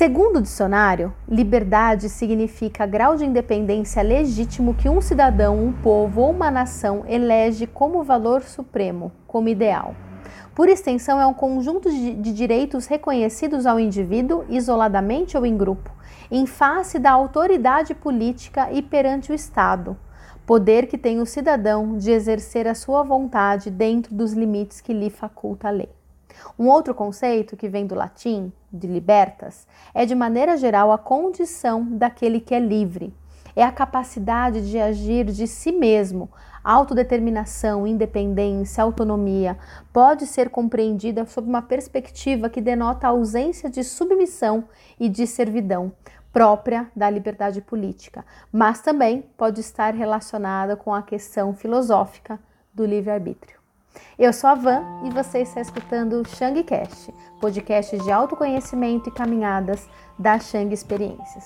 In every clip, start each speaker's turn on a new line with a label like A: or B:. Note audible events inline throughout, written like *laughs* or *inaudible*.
A: Segundo o dicionário, liberdade significa grau de independência legítimo que um cidadão, um povo ou uma nação elege como valor supremo, como ideal. Por extensão, é um conjunto de, de direitos reconhecidos ao indivíduo, isoladamente ou em grupo, em face da autoridade política e perante o Estado, poder que tem o cidadão de exercer a sua vontade dentro dos limites que lhe faculta a lei. Um outro conceito que vem do latim, de libertas, é de maneira geral a condição daquele que é livre. É a capacidade de agir de si mesmo. Autodeterminação, independência, autonomia pode ser compreendida sob uma perspectiva que denota a ausência de submissão e de servidão própria da liberdade política, mas também pode estar relacionada com a questão filosófica do livre-arbítrio. Eu sou a Van e você está escutando o Shangcast, podcast de autoconhecimento e caminhadas da Shang Experiências.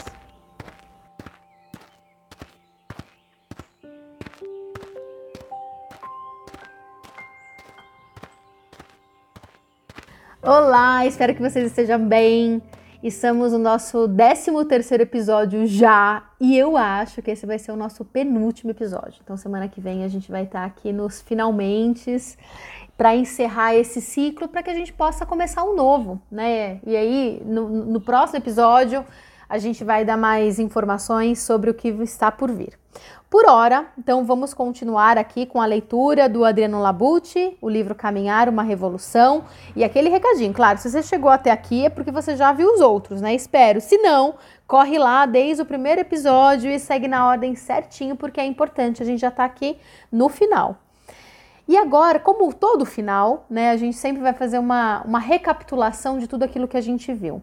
A: Olá, espero que vocês estejam bem. Estamos no nosso 13 terceiro episódio já e eu acho que esse vai ser o nosso penúltimo episódio. Então semana que vem a gente vai estar aqui nos finalmente para encerrar esse ciclo para que a gente possa começar um novo, né? E aí no, no próximo episódio a gente vai dar mais informações sobre o que está por vir. Por hora, então vamos continuar aqui com a leitura do Adriano Labucci, o livro Caminhar, uma Revolução. E aquele recadinho, claro, se você chegou até aqui é porque você já viu os outros, né? Espero. Se não, corre lá desde o primeiro episódio e segue na ordem certinho, porque é importante. A gente já tá aqui no final. E agora, como todo final, né, a gente sempre vai fazer uma, uma recapitulação de tudo aquilo que a gente viu.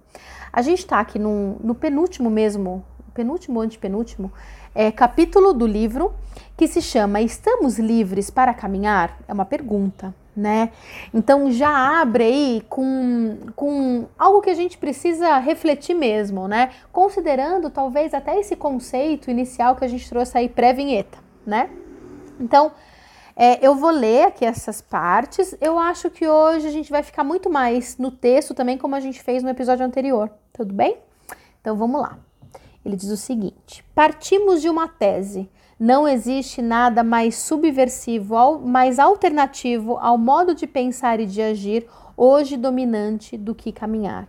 A: A gente está aqui no, penúltimo mesmo, penúltimo antepenúltimo, é, capítulo do livro que se chama Estamos livres para caminhar? É uma pergunta, né? Então já abre aí com, com algo que a gente precisa refletir mesmo, né? Considerando talvez até esse conceito inicial que a gente trouxe aí pré-vinheta, né? Então, é, eu vou ler aqui essas partes. Eu acho que hoje a gente vai ficar muito mais no texto também, como a gente fez no episódio anterior. Tudo bem? Então vamos lá. Ele diz o seguinte: partimos de uma tese. Não existe nada mais subversivo, mais alternativo ao modo de pensar e de agir hoje dominante do que caminhar.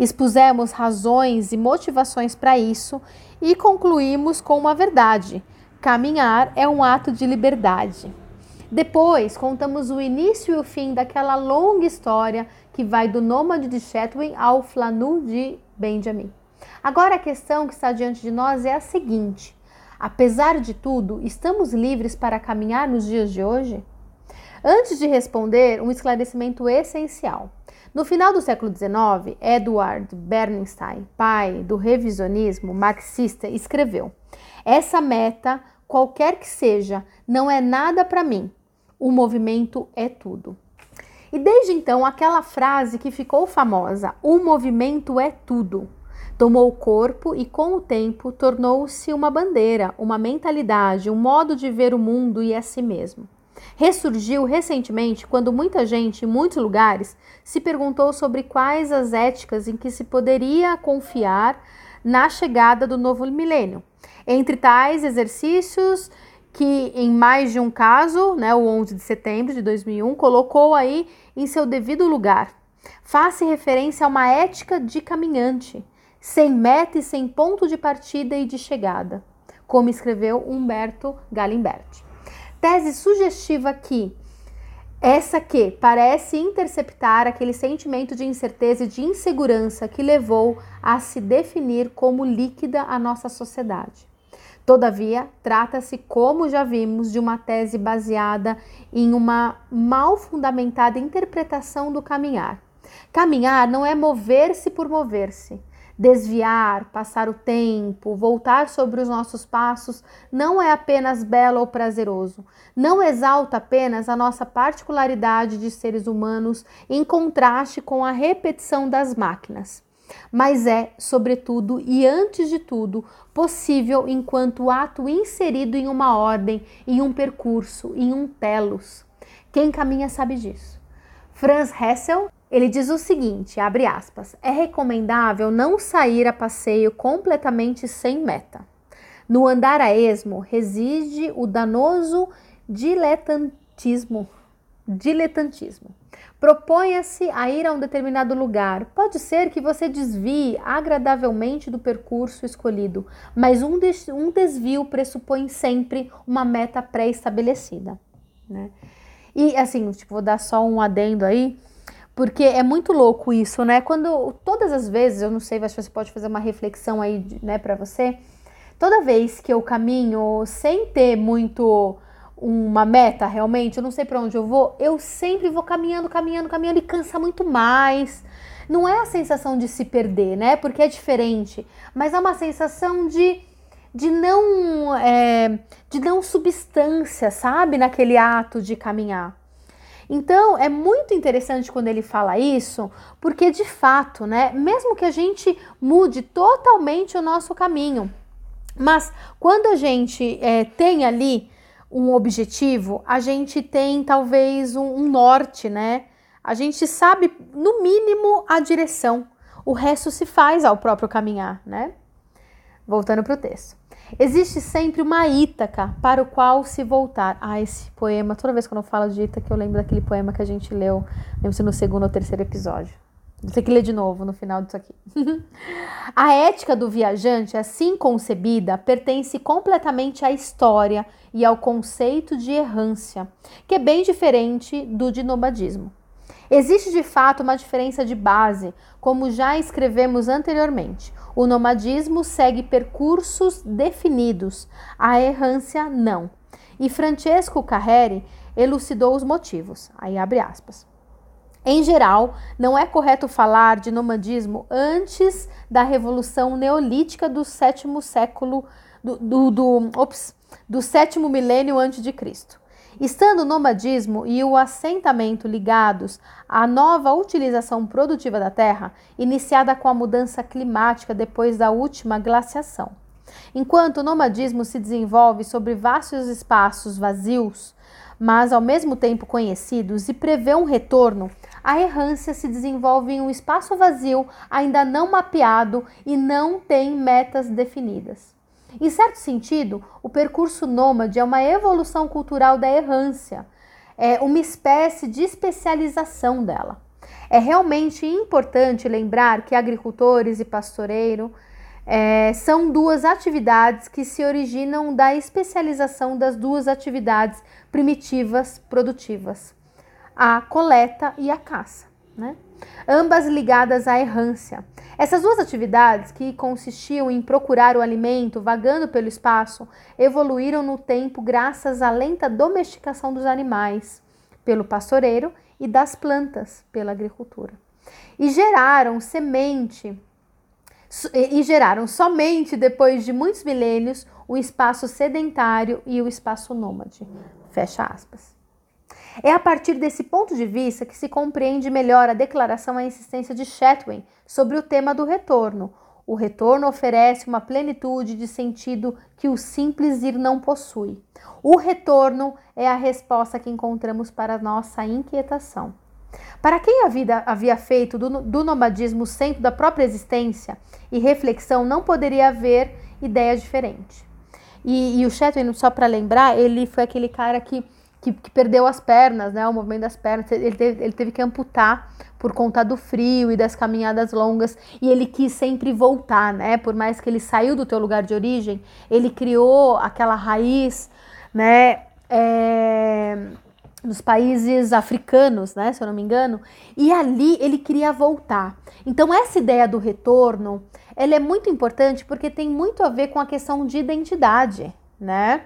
A: Expusemos razões e motivações para isso e concluímos com uma verdade: caminhar é um ato de liberdade. Depois, contamos o início e o fim daquela longa história que vai do nômade de Chetwin ao Flanu de Benjamin. Agora a questão que está diante de nós é a seguinte: apesar de tudo, estamos livres para caminhar nos dias de hoje? Antes de responder, um esclarecimento essencial. No final do século XIX, Edward Bernstein, pai do revisionismo marxista, escreveu: Essa meta, qualquer que seja, não é nada para mim. O movimento é tudo. E desde então, aquela frase que ficou famosa: o movimento é tudo Tomou o corpo e, com o tempo, tornou-se uma bandeira, uma mentalidade, um modo de ver o mundo e a si mesmo. Ressurgiu recentemente quando muita gente, em muitos lugares, se perguntou sobre quais as éticas em que se poderia confiar na chegada do novo milênio. Entre tais exercícios, que em mais de um caso, né, o 11 de setembro de 2001, colocou aí em seu devido lugar. Faz referência a uma ética de caminhante, sem meta e sem ponto de partida e de chegada, como escreveu Humberto Galimberti. Tese sugestiva que essa que parece interceptar aquele sentimento de incerteza e de insegurança que levou a se definir como líquida a nossa sociedade. Todavia, trata-se, como já vimos, de uma tese baseada em uma mal fundamentada interpretação do caminhar. Caminhar não é mover-se por mover-se, Desviar, passar o tempo, voltar sobre os nossos passos não é apenas belo ou prazeroso, não exalta apenas a nossa particularidade de seres humanos em contraste com a repetição das máquinas, mas é, sobretudo e antes de tudo, possível enquanto ato inserido em uma ordem, em um percurso, em um telos. Quem caminha sabe disso. Franz Hessel, ele diz o seguinte, abre aspas, é recomendável não sair a passeio completamente sem meta. No andar a esmo reside o danoso diletantismo. Diletantismo. Proponha-se a ir a um determinado lugar. Pode ser que você desvie agradavelmente do percurso escolhido, mas um, um desvio pressupõe sempre uma meta pré-estabelecida. Né? E assim, tipo, vou dar só um adendo aí, porque é muito louco isso, né? Quando todas as vezes, eu não sei, que você pode fazer uma reflexão aí, né, para você. Toda vez que eu caminho sem ter muito uma meta realmente, eu não sei para onde eu vou, eu sempre vou caminhando, caminhando, caminhando e cansa muito mais. Não é a sensação de se perder, né? Porque é diferente, mas é uma sensação de, de não é, de não substância, sabe, naquele ato de caminhar. Então é muito interessante quando ele fala isso, porque de fato, né, mesmo que a gente mude totalmente o nosso caminho, mas quando a gente é, tem ali um objetivo, a gente tem talvez um, um norte, né? A gente sabe, no mínimo, a direção. O resto se faz ao próprio caminhar, né? Voltando para o texto. Existe sempre uma Ítaca para o qual se voltar. Ah, esse poema, toda vez que eu falo de Ítaca, eu lembro daquele poema que a gente leu, lembro se no segundo ou terceiro episódio. Vou ter que ler de novo no final disso aqui. *laughs* a ética do viajante, assim concebida, pertence completamente à história e ao conceito de errância, que é bem diferente do de nomadismo. Existe de fato uma diferença de base, como já escrevemos anteriormente. O nomadismo segue percursos definidos, a errância não. E Francesco Carreri elucidou os motivos. Aí abre aspas. Em geral, não é correto falar de nomadismo antes da Revolução Neolítica do sétimo século do, do, do, ops, do sétimo milênio antes de Cristo. Estando o nomadismo e o assentamento ligados à nova utilização produtiva da terra, iniciada com a mudança climática depois da última glaciação. Enquanto o nomadismo se desenvolve sobre vastos espaços vazios, mas ao mesmo tempo conhecidos e prevê um retorno, a errância se desenvolve em um espaço vazio ainda não mapeado e não tem metas definidas. Em certo sentido, o percurso nômade é uma evolução cultural da errância, é uma espécie de especialização dela. É realmente importante lembrar que agricultores e pastoreiro é, são duas atividades que se originam da especialização das duas atividades primitivas produtivas, a coleta e a caça, né? ambas ligadas à errância. Essas duas atividades, que consistiam em procurar o alimento vagando pelo espaço, evoluíram no tempo graças à lenta domesticação dos animais pelo pastoreiro e das plantas pela agricultura. E geraram semente e geraram somente depois de muitos milênios o espaço sedentário e o espaço nômade. Fecha aspas. É a partir desse ponto de vista que se compreende melhor a declaração à insistência de Chatwin sobre o tema do retorno. O retorno oferece uma plenitude de sentido que o simples ir não possui. O retorno é a resposta que encontramos para nossa inquietação. Para quem a vida havia feito do, do nomadismo o centro da própria existência e reflexão, não poderia haver ideia diferente. E, e o Chatwin, só para lembrar, ele foi aquele cara que que, que, perdeu as pernas, né? O movimento das pernas. Ele teve, ele teve que amputar por conta do frio e das caminhadas longas. E ele quis sempre voltar, né? Por mais que ele saiu do teu lugar de origem, ele criou aquela raiz, né? É, nos países africanos, né? Se eu não me engano. E ali ele queria voltar. Então essa ideia do retorno, ela é muito importante porque tem muito a ver com a questão de identidade, né?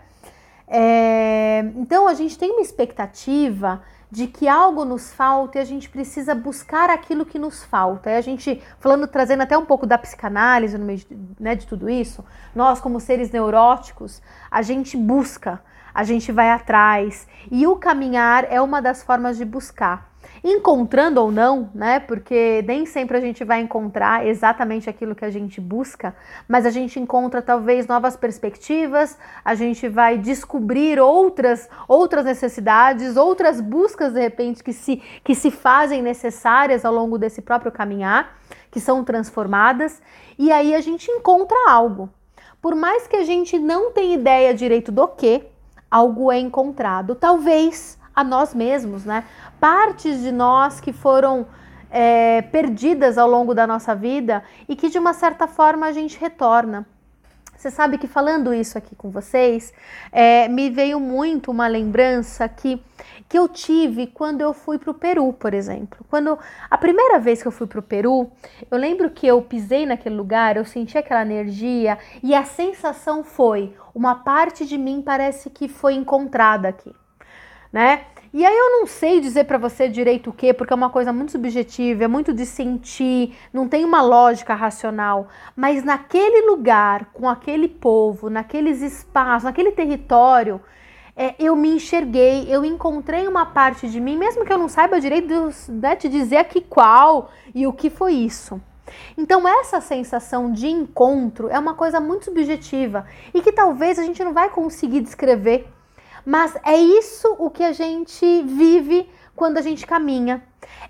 A: É, então a gente tem uma expectativa de que algo nos falta e a gente precisa buscar aquilo que nos falta. E a gente, falando, trazendo até um pouco da psicanálise no meio de, né, de tudo isso, nós, como seres neuróticos, a gente busca, a gente vai atrás. E o caminhar é uma das formas de buscar. encontrando ou não, né? Porque nem sempre a gente vai encontrar exatamente aquilo que a gente busca, mas a gente encontra talvez novas perspectivas, a gente vai descobrir outras outras necessidades, outras buscas de repente que se que se fazem necessárias ao longo desse próprio caminhar, que são transformadas, e aí a gente encontra algo. Por mais que a gente não tenha ideia direito do que, algo é encontrado. Talvez a nós mesmos, né? Partes de nós que foram é, perdidas ao longo da nossa vida e que de uma certa forma a gente retorna. Você sabe que falando isso aqui com vocês, é, me veio muito uma lembrança que, que eu tive quando eu fui para o Peru, por exemplo. Quando a primeira vez que eu fui para o Peru, eu lembro que eu pisei naquele lugar, eu senti aquela energia e a sensação foi: uma parte de mim parece que foi encontrada aqui né? E aí eu não sei dizer para você direito o que, porque é uma coisa muito subjetiva, é muito de sentir, não tem uma lógica racional, mas naquele lugar, com aquele povo, naqueles espaços, naquele território, é, eu me enxerguei, eu encontrei uma parte de mim, mesmo que eu não saiba direito de, né, te dizer aqui qual e o que foi isso. Então, essa sensação de encontro é uma coisa muito subjetiva e que talvez a gente não vai conseguir descrever mas é isso o que a gente vive quando a gente caminha.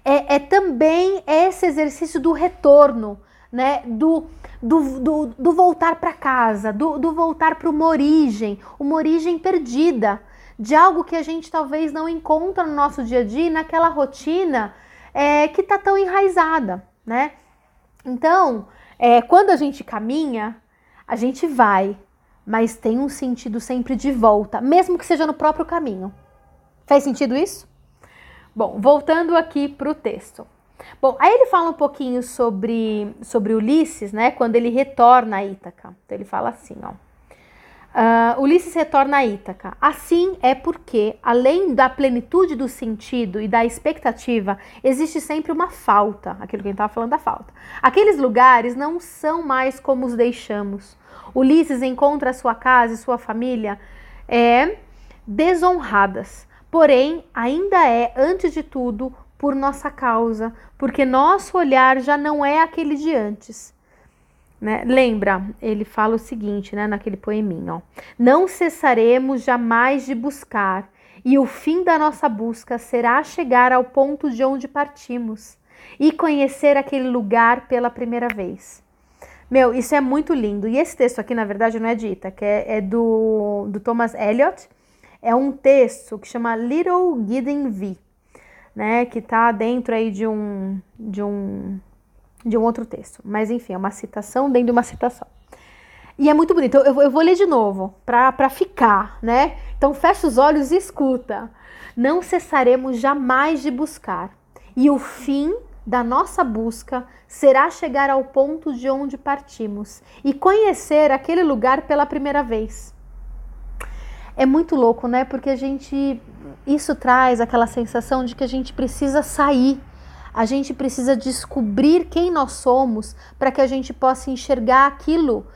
A: É, é também esse exercício do retorno, né? Do, do, do, do voltar para casa, do, do voltar para uma origem, uma origem perdida, de algo que a gente talvez não encontra no nosso dia a dia, naquela rotina é, que está tão enraizada, né? Então, é, quando a gente caminha, a gente vai, mas tem um sentido sempre de volta, mesmo que seja no próprio caminho. Faz sentido isso? Bom, voltando aqui para o texto. Bom, aí ele fala um pouquinho sobre, sobre Ulisses, né? Quando ele retorna a Ítaca. Então ele fala assim, ó. Uh, Ulisses retorna a Ítaca. Assim é porque, além da plenitude do sentido e da expectativa, existe sempre uma falta, aquilo que a gente estava falando da falta. Aqueles lugares não são mais como os deixamos. Ulisses encontra sua casa e sua família é, desonradas, porém, ainda é, antes de tudo, por nossa causa, porque nosso olhar já não é aquele de antes. Né? Lembra, ele fala o seguinte, né, naquele poeminho: ó, Não cessaremos jamais de buscar, e o fim da nossa busca será chegar ao ponto de onde partimos e conhecer aquele lugar pela primeira vez. Meu, isso é muito lindo. E esse texto aqui, na verdade, não é de Ita, é, é do, do Thomas Eliot. É um texto que chama Little Gideon V, né? Que tá dentro aí de um, de um, de um outro texto. Mas enfim, é uma citação dentro de uma citação. E é muito bonito. Eu, eu vou ler de novo, para ficar, né? Então fecha os olhos e escuta. Não cessaremos jamais de buscar. E o fim da nossa busca será chegar ao ponto de onde partimos e conhecer aquele lugar pela primeira vez. É muito louco, né? Porque a gente isso traz aquela sensação de que a gente precisa sair. A gente precisa descobrir quem nós somos para que a gente possa enxergar aquilo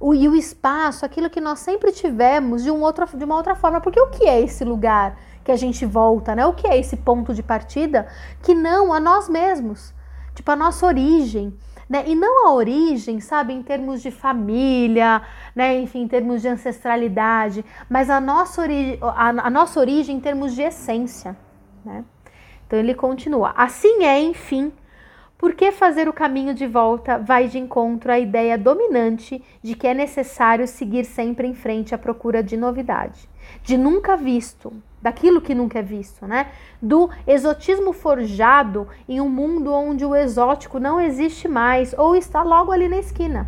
A: o, e o espaço, aquilo que nós sempre tivemos de, um outro, de uma outra forma. Porque o que é esse lugar? Que a gente volta, né? O que é esse ponto de partida? Que não a nós mesmos, tipo a nossa origem. Né? E não a origem, sabe, em termos de família, né? enfim, em termos de ancestralidade, mas a nossa, ori a, a nossa origem em termos de essência. Né? Então ele continua. Assim é, enfim, porque fazer o caminho de volta vai de encontro à ideia dominante de que é necessário seguir sempre em frente à procura de novidade, de nunca visto, daquilo que nunca é visto, né? Do exotismo forjado em um mundo onde o exótico não existe mais ou está logo ali na esquina.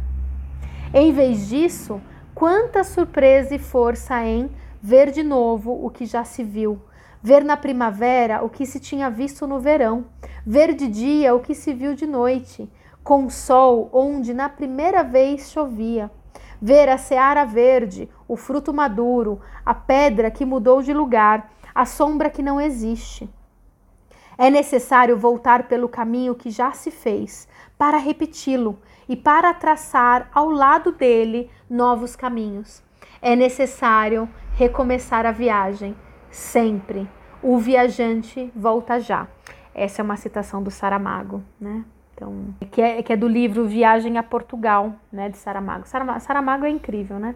A: Em vez disso, quanta surpresa e força em ver de novo o que já se viu, ver na primavera o que se tinha visto no verão, ver de dia o que se viu de noite, com sol onde na primeira vez chovia ver a seara verde, o fruto maduro, a pedra que mudou de lugar, a sombra que não existe. É necessário voltar pelo caminho que já se fez, para repeti-lo e para traçar ao lado dele novos caminhos. É necessário recomeçar a viagem, sempre. O viajante volta já. Essa é uma citação do Saramago, né? Então, que é, que é do livro Viagem a Portugal, né, de Saramago. Saramago, Saramago é incrível, né?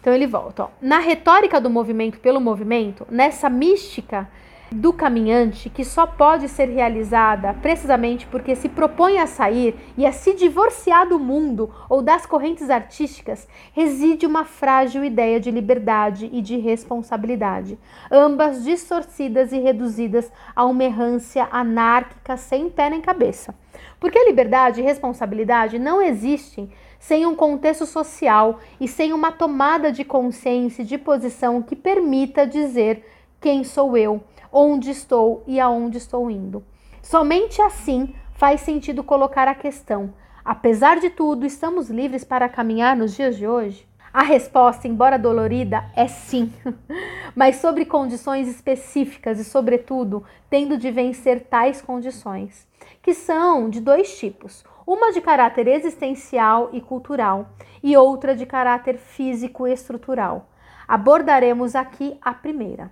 A: Então ele volta. Ó. Na retórica do movimento pelo movimento, nessa mística do caminhante que só pode ser realizada precisamente porque se propõe a sair e a se divorciar do mundo ou das correntes artísticas, reside uma frágil ideia de liberdade e de responsabilidade, ambas distorcidas e reduzidas a uma errância anárquica sem pé nem cabeça. Porque liberdade e responsabilidade não existem sem um contexto social e sem uma tomada de consciência e de posição que permita dizer quem sou eu onde estou e aonde estou indo. Somente assim faz sentido colocar a questão: apesar de tudo, estamos livres para caminhar nos dias de hoje? A resposta, embora dolorida, é sim, *laughs* mas sobre condições específicas e, sobretudo, tendo de vencer tais condições, que são de dois tipos: uma de caráter existencial e cultural, e outra de caráter físico e estrutural. Abordaremos aqui a primeira.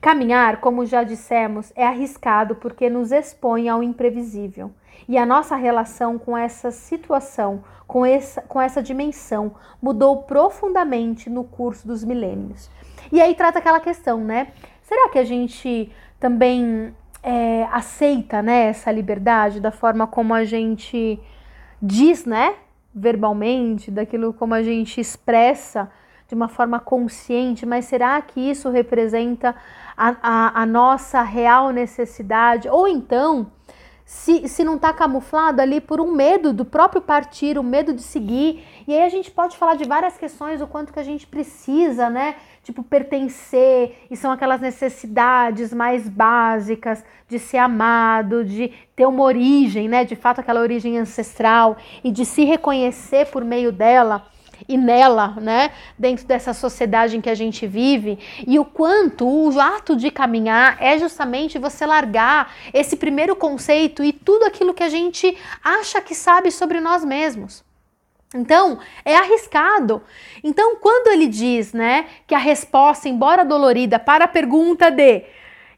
A: Caminhar, como já dissemos, é arriscado porque nos expõe ao imprevisível. E a nossa relação com essa situação, com essa, com essa dimensão, mudou profundamente no curso dos milênios. E aí trata aquela questão, né? Será que a gente também é, aceita né, essa liberdade da forma como a gente diz, né? Verbalmente, daquilo como a gente expressa de uma forma consciente, mas será que isso representa a, a, a nossa real necessidade? Ou então, se, se não está camuflado ali por um medo do próprio partir, o um medo de seguir. E aí a gente pode falar de várias questões, o quanto que a gente precisa, né? Tipo, pertencer, e são aquelas necessidades mais básicas de ser amado, de ter uma origem, né? De fato, aquela origem ancestral, e de se reconhecer por meio dela e nela, né, dentro dessa sociedade em que a gente vive, e o quanto o ato de caminhar é justamente você largar esse primeiro conceito e tudo aquilo que a gente acha que sabe sobre nós mesmos. Então, é arriscado. Então, quando ele diz, né, que a resposta, embora dolorida, para a pergunta de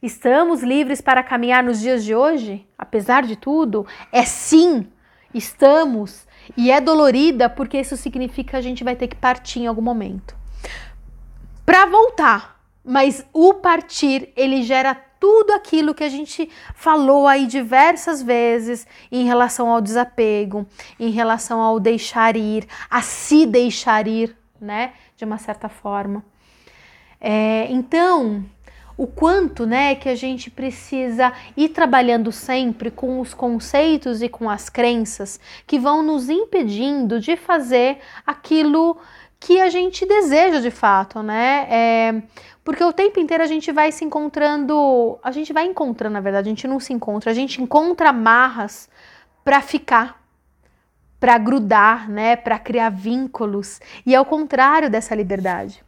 A: estamos livres para caminhar nos dias de hoje, apesar de tudo, é sim, estamos e é dolorida porque isso significa que a gente vai ter que partir em algum momento. Para voltar, mas o partir, ele gera tudo aquilo que a gente falou aí diversas vezes em relação ao desapego, em relação ao deixar ir, a se deixar ir, né, de uma certa forma. É, então, o quanto, né, que a gente precisa ir trabalhando sempre com os conceitos e com as crenças que vão nos impedindo de fazer aquilo que a gente deseja de fato, né? É, porque o tempo inteiro a gente vai se encontrando, a gente vai encontrando, na verdade, a gente não se encontra, a gente encontra amarras para ficar, para grudar, né, para criar vínculos, e é o contrário dessa liberdade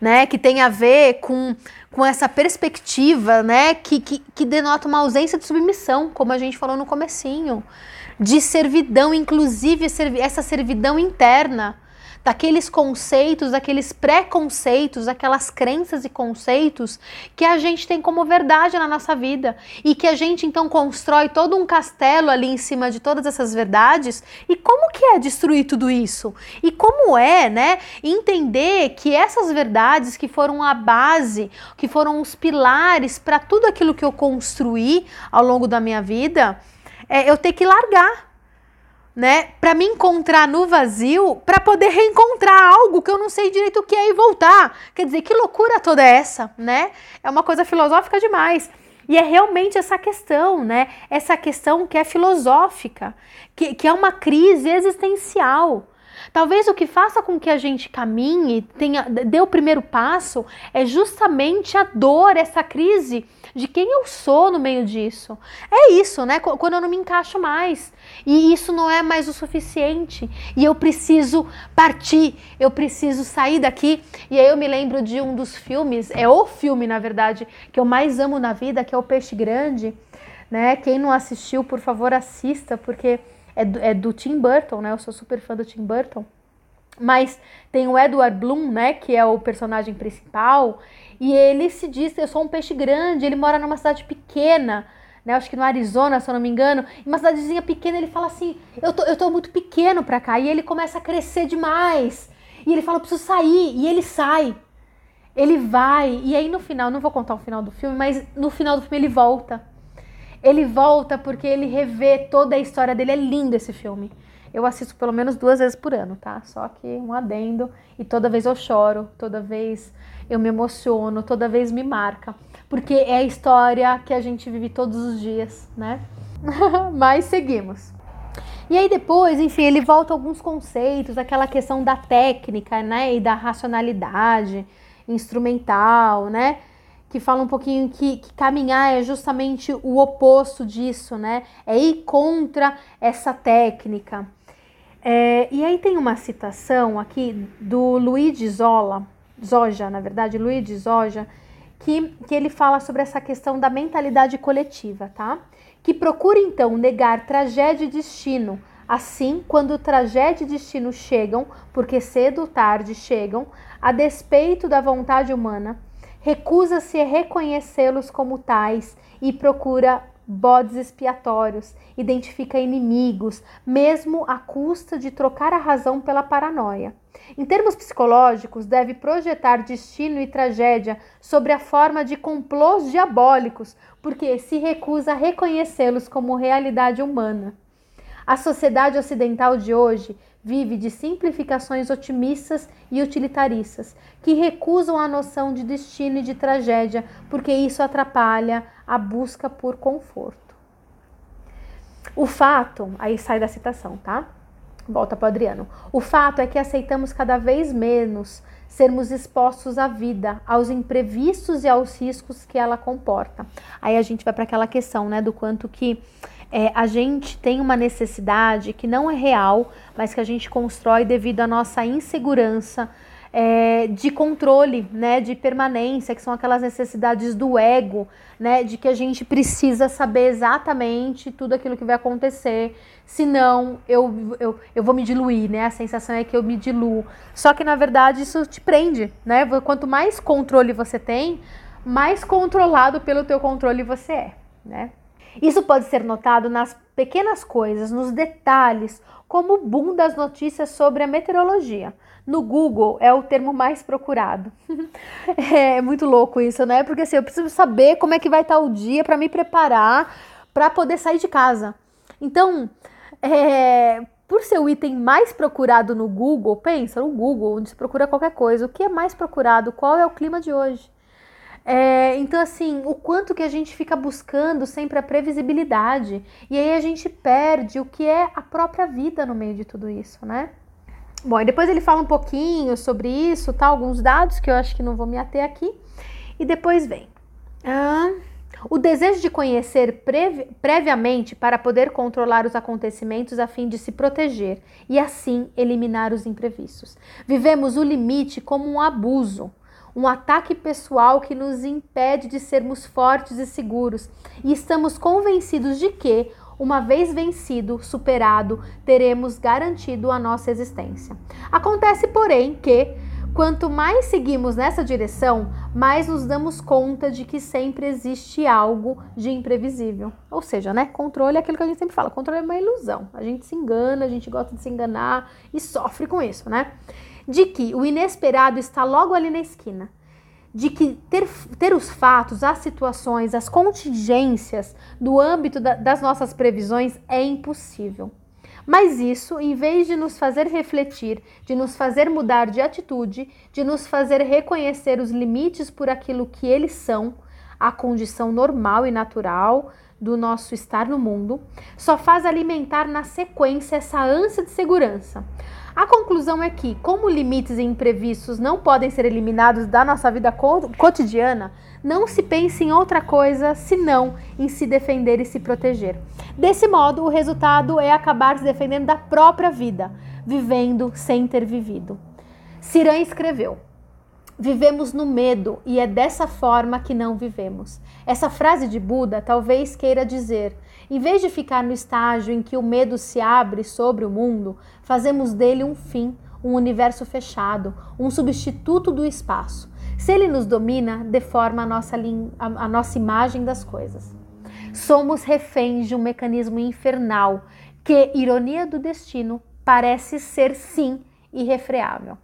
A: né, que tem a ver com, com essa perspectiva, né, que, que, que denota uma ausência de submissão, como a gente falou no comecinho, de servidão, inclusive essa servidão interna, daqueles conceitos, daqueles preconceitos, aquelas crenças e conceitos que a gente tem como verdade na nossa vida e que a gente então constrói todo um castelo ali em cima de todas essas verdades. E como que é destruir tudo isso? E como é, né, entender que essas verdades que foram a base, que foram os pilares para tudo aquilo que eu construí ao longo da minha vida, é, eu ter que largar né, para me encontrar no vazio, para poder reencontrar algo que eu não sei direito o que é e voltar. Quer dizer, que loucura toda essa, né? É uma coisa filosófica demais. E é realmente essa questão, né? Essa questão que é filosófica, que, que é uma crise existencial. Talvez o que faça com que a gente caminhe, tenha, dê o primeiro passo, é justamente a dor, essa crise de quem eu sou no meio disso. É isso, né? Quando eu não me encaixo mais. E isso não é mais o suficiente. E eu preciso partir, eu preciso sair daqui. E aí eu me lembro de um dos filmes, é o filme, na verdade, que eu mais amo na vida, que é o Peixe Grande. Né? Quem não assistiu, por favor, assista, porque é do, é do Tim Burton, né? Eu sou super fã do Tim Burton. Mas tem o Edward Bloom, né, que é o personagem principal, e ele se diz, eu sou um peixe grande, ele mora numa cidade pequena, né? Acho que no Arizona, se eu não me engano, uma cidadezinha pequena, ele fala assim: eu tô, eu tô muito pequeno pra cá. E ele começa a crescer demais. E ele fala: eu preciso sair. E ele sai. Ele vai. E aí no final, não vou contar o final do filme, mas no final do filme ele volta. Ele volta porque ele revê toda a história dele. É lindo esse filme. Eu assisto pelo menos duas vezes por ano, tá? Só que um adendo. E toda vez eu choro, toda vez eu me emociono, toda vez me marca porque é a história que a gente vive todos os dias, né? *laughs* Mas seguimos. E aí depois, enfim, ele volta alguns conceitos, aquela questão da técnica, né, e da racionalidade instrumental, né? Que fala um pouquinho que, que caminhar é justamente o oposto disso, né? É ir contra essa técnica. É, e aí tem uma citação aqui do Luigi Zola, Zoja, na verdade, Luigi Zoja, que, que ele fala sobre essa questão da mentalidade coletiva, tá? Que procura então negar tragédia e destino. Assim, quando tragédia e destino chegam, porque cedo ou tarde chegam, a despeito da vontade humana, recusa-se a reconhecê-los como tais e procura bodes expiatórios, identifica inimigos, mesmo à custa de trocar a razão pela paranoia. Em termos psicológicos, deve projetar destino e tragédia sobre a forma de complôs diabólicos, porque se recusa a reconhecê-los como realidade humana. A sociedade ocidental de hoje vive de simplificações otimistas e utilitaristas, que recusam a noção de destino e de tragédia, porque isso atrapalha a busca por conforto. O fato, aí sai da citação, tá? Volta para Adriano. O fato é que aceitamos cada vez menos sermos expostos à vida, aos imprevistos e aos riscos que ela comporta. Aí a gente vai para aquela questão, né, do quanto que é, a gente tem uma necessidade que não é real, mas que a gente constrói devido à nossa insegurança é, de controle, né, de permanência, que são aquelas necessidades do ego, né, de que a gente precisa saber exatamente tudo aquilo que vai acontecer, senão eu, eu, eu vou me diluir, né, a sensação é que eu me diluo. Só que na verdade isso te prende, né, quanto mais controle você tem, mais controlado pelo teu controle você é, né. Isso pode ser notado nas pequenas coisas, nos detalhes, como o boom das notícias sobre a meteorologia. No Google é o termo mais procurado. *laughs* é muito louco isso, né? Porque assim, eu preciso saber como é que vai estar o dia para me preparar para poder sair de casa. Então, é, por ser o item mais procurado no Google, pensa no Google, onde se procura qualquer coisa, o que é mais procurado? Qual é o clima de hoje? É, então, assim, o quanto que a gente fica buscando sempre a previsibilidade. E aí a gente perde o que é a própria vida no meio de tudo isso, né? Bom, e depois ele fala um pouquinho sobre isso, tá? Alguns dados que eu acho que não vou me ater aqui. E depois vem. Ah, o desejo de conhecer previ previamente para poder controlar os acontecimentos a fim de se proteger e assim eliminar os imprevistos. Vivemos o limite como um abuso um ataque pessoal que nos impede de sermos fortes e seguros, e estamos convencidos de que, uma vez vencido, superado, teremos garantido a nossa existência. Acontece, porém, que Quanto mais seguimos nessa direção, mais nos damos conta de que sempre existe algo de imprevisível. Ou seja, né? Controle é aquilo que a gente sempre fala. Controle é uma ilusão. A gente se engana, a gente gosta de se enganar e sofre com isso, né? De que o inesperado está logo ali na esquina, de que ter, ter os fatos, as situações, as contingências do âmbito da, das nossas previsões é impossível. Mas isso, em vez de nos fazer refletir, de nos fazer mudar de atitude, de nos fazer reconhecer os limites por aquilo que eles são, a condição normal e natural do nosso estar no mundo, só faz alimentar na sequência essa ânsia de segurança, a conclusão é que, como limites e imprevistos não podem ser eliminados da nossa vida cotidiana, não se pense em outra coisa senão em se defender e se proteger. Desse modo, o resultado é acabar se defendendo da própria vida, vivendo sem ter vivido. Siran escreveu: Vivemos no medo e é dessa forma que não vivemos. Essa frase de Buda talvez queira dizer: em vez de ficar no estágio em que o medo se abre sobre o mundo, fazemos dele um fim, um universo fechado, um substituto do espaço. Se ele nos domina, deforma a nossa, a nossa imagem das coisas. Somos reféns de um mecanismo infernal que, ironia do destino, parece ser sim irrefreável.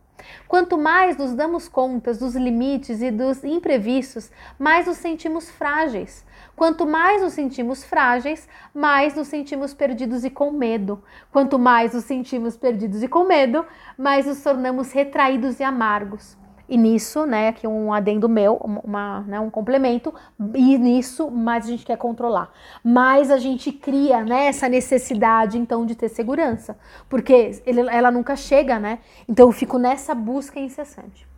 A: Quanto mais nos damos conta dos limites e dos imprevistos, mais nos sentimos frágeis. Quanto mais nos sentimos frágeis, mais nos sentimos perdidos e com medo. Quanto mais nos sentimos perdidos e com medo, mais nos tornamos retraídos e amargos. E nisso, né, aqui um adendo meu, uma, né, um complemento, e nisso mais a gente quer controlar. Mais a gente cria, né, essa necessidade, então, de ter segurança. Porque ele, ela nunca chega, né? Então eu fico nessa busca incessante.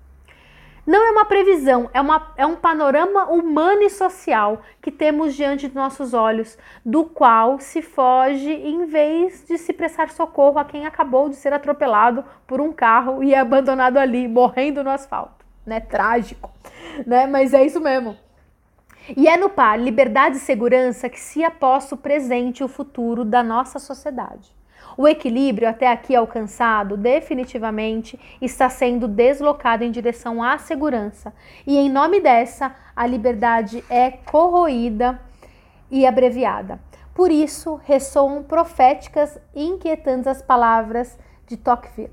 A: Não é uma previsão, é, uma, é um panorama humano e social que temos diante de nossos olhos, do qual se foge em vez de se prestar socorro a quem acabou de ser atropelado por um carro e é abandonado ali, morrendo no asfalto. Né? Trágico, né? Mas é isso mesmo. E é no par liberdade e segurança que se aposta o presente e o futuro da nossa sociedade. O equilíbrio até aqui alcançado definitivamente está sendo deslocado em direção à segurança, e em nome dessa, a liberdade é corroída e abreviada. Por isso, ressoam proféticas e inquietantes as palavras de Tocqueville.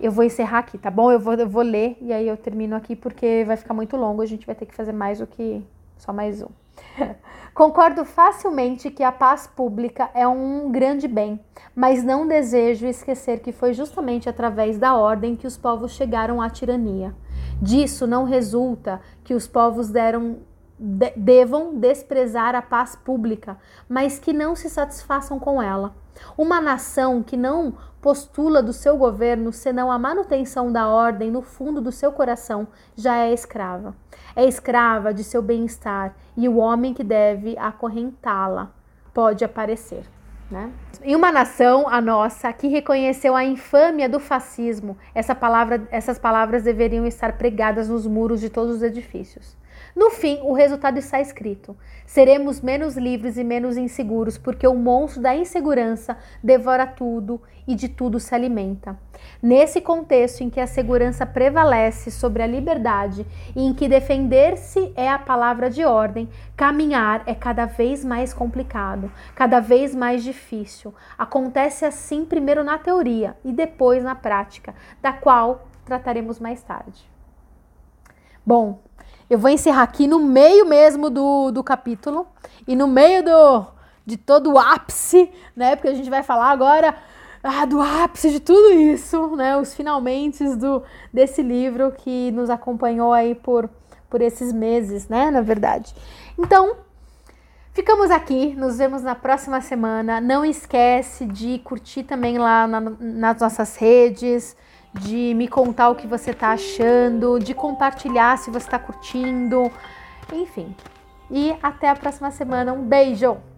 A: Eu vou encerrar aqui, tá bom? Eu vou, eu vou ler e aí eu termino aqui porque vai ficar muito longo. A gente vai ter que fazer mais do que só mais um. *laughs* Concordo facilmente que a paz pública é um grande bem, mas não desejo esquecer que foi justamente através da ordem que os povos chegaram à tirania. Disso não resulta que os povos deram de, devam desprezar a paz pública, mas que não se satisfaçam com ela. Uma nação que não postula do seu governo senão a manutenção da ordem no fundo do seu coração já é escrava. É escrava de seu bem-estar e o homem que deve acorrentá-la pode aparecer. Né? Em uma nação, a nossa, que reconheceu a infâmia do fascismo, essa palavra, essas palavras deveriam estar pregadas nos muros de todos os edifícios. No fim, o resultado está escrito: seremos menos livres e menos inseguros, porque o monstro da insegurança devora tudo e de tudo se alimenta. Nesse contexto em que a segurança prevalece sobre a liberdade e em que defender-se é a palavra de ordem, caminhar é cada vez mais complicado, cada vez mais difícil. Acontece assim primeiro na teoria e depois na prática, da qual trataremos mais tarde. Bom, eu vou encerrar aqui no meio mesmo do, do capítulo e no meio do, de todo o ápice, né? Porque a gente vai falar agora ah, do ápice de tudo isso, né? Os finalmente do, desse livro que nos acompanhou aí por, por esses meses, né? Na verdade. Então, ficamos aqui, nos vemos na próxima semana. Não esquece de curtir também lá na, nas nossas redes de me contar o que você está achando, de compartilhar se você está curtindo, enfim. E até a próxima semana. Um beijo!